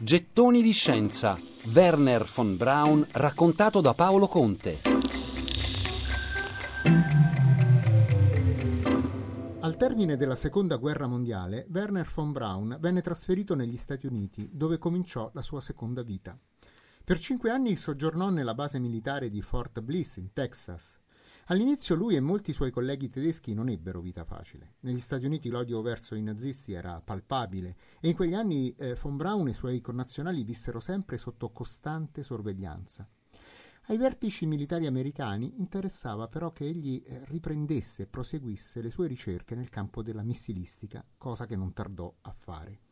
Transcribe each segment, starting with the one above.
Gettoni di scienza. Werner von Braun raccontato da Paolo Conte. Al termine della seconda guerra mondiale, Werner von Braun venne trasferito negli Stati Uniti, dove cominciò la sua seconda vita. Per cinque anni soggiornò nella base militare di Fort Bliss, in Texas, All'inizio lui e molti suoi colleghi tedeschi non ebbero vita facile. Negli Stati Uniti l'odio verso i nazisti era palpabile e in quegli anni eh, von Braun e i suoi connazionali vissero sempre sotto costante sorveglianza. Ai vertici militari americani interessava però che egli eh, riprendesse e proseguisse le sue ricerche nel campo della missilistica, cosa che non tardò a fare.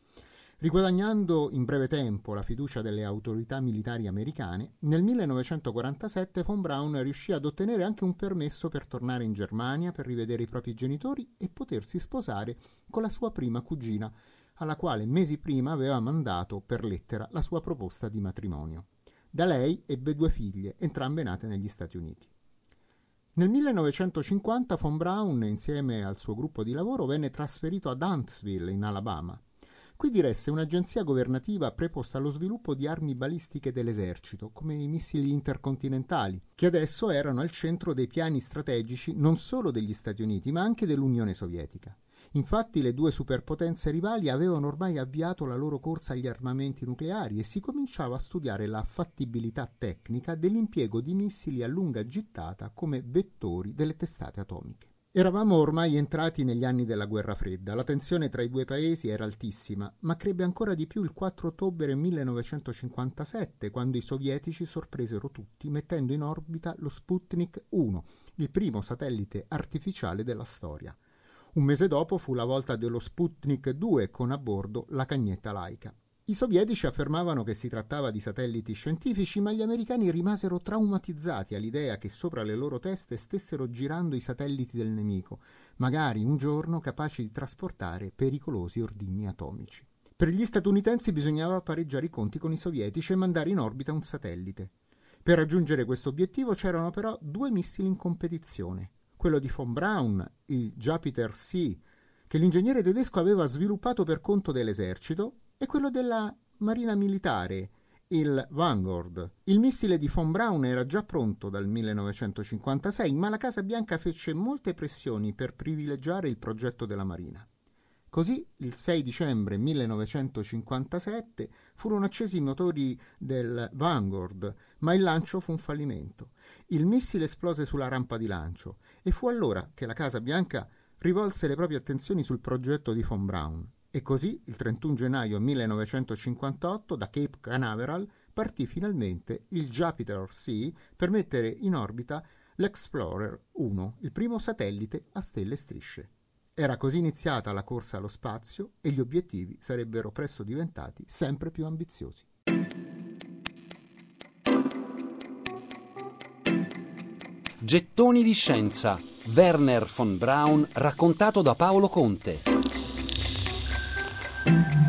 Riguadagnando in breve tempo la fiducia delle autorità militari americane, nel 1947 von Braun riuscì ad ottenere anche un permesso per tornare in Germania per rivedere i propri genitori e potersi sposare con la sua prima cugina, alla quale mesi prima aveva mandato per lettera la sua proposta di matrimonio. Da lei ebbe due figlie, entrambe nate negli Stati Uniti. Nel 1950 von Braun, insieme al suo gruppo di lavoro, venne trasferito ad Huntsville, in Alabama, Qui diresse un'agenzia governativa preposta allo sviluppo di armi balistiche dell'esercito, come i missili intercontinentali, che adesso erano al centro dei piani strategici non solo degli Stati Uniti, ma anche dell'Unione Sovietica. Infatti le due superpotenze rivali avevano ormai avviato la loro corsa agli armamenti nucleari e si cominciava a studiare la fattibilità tecnica dell'impiego di missili a lunga gittata come vettori delle testate atomiche. Eravamo ormai entrati negli anni della guerra fredda, la tensione tra i due paesi era altissima, ma crebbe ancora di più il 4 ottobre 1957, quando i sovietici sorpresero tutti mettendo in orbita lo Sputnik 1, il primo satellite artificiale della storia. Un mese dopo fu la volta dello Sputnik 2 con a bordo la cagnetta laica. I sovietici affermavano che si trattava di satelliti scientifici, ma gli americani rimasero traumatizzati all'idea che sopra le loro teste stessero girando i satelliti del nemico, magari un giorno capaci di trasportare pericolosi ordigni atomici. Per gli statunitensi bisognava pareggiare i conti con i sovietici e mandare in orbita un satellite. Per raggiungere questo obiettivo c'erano però due missili in competizione, quello di von Braun, il Jupiter C, che l'ingegnere tedesco aveva sviluppato per conto dell'esercito, e quello della Marina Militare, il Vanguard. Il missile di von Braun era già pronto dal 1956, ma la Casa Bianca fece molte pressioni per privilegiare il progetto della Marina. Così, il 6 dicembre 1957, furono accesi i motori del Vanguard, ma il lancio fu un fallimento. Il missile esplose sulla rampa di lancio e fu allora che la Casa Bianca rivolse le proprie attenzioni sul progetto di von Braun. E così, il 31 gennaio 1958, da Cape Canaveral partì finalmente il Jupiter C per mettere in orbita l'Explorer 1, il primo satellite a stelle strisce. Era così iniziata la corsa allo spazio e gli obiettivi sarebbero presto diventati sempre più ambiziosi. Gettoni di scienza. Werner von Braun raccontato da Paolo Conte. Mm-hmm.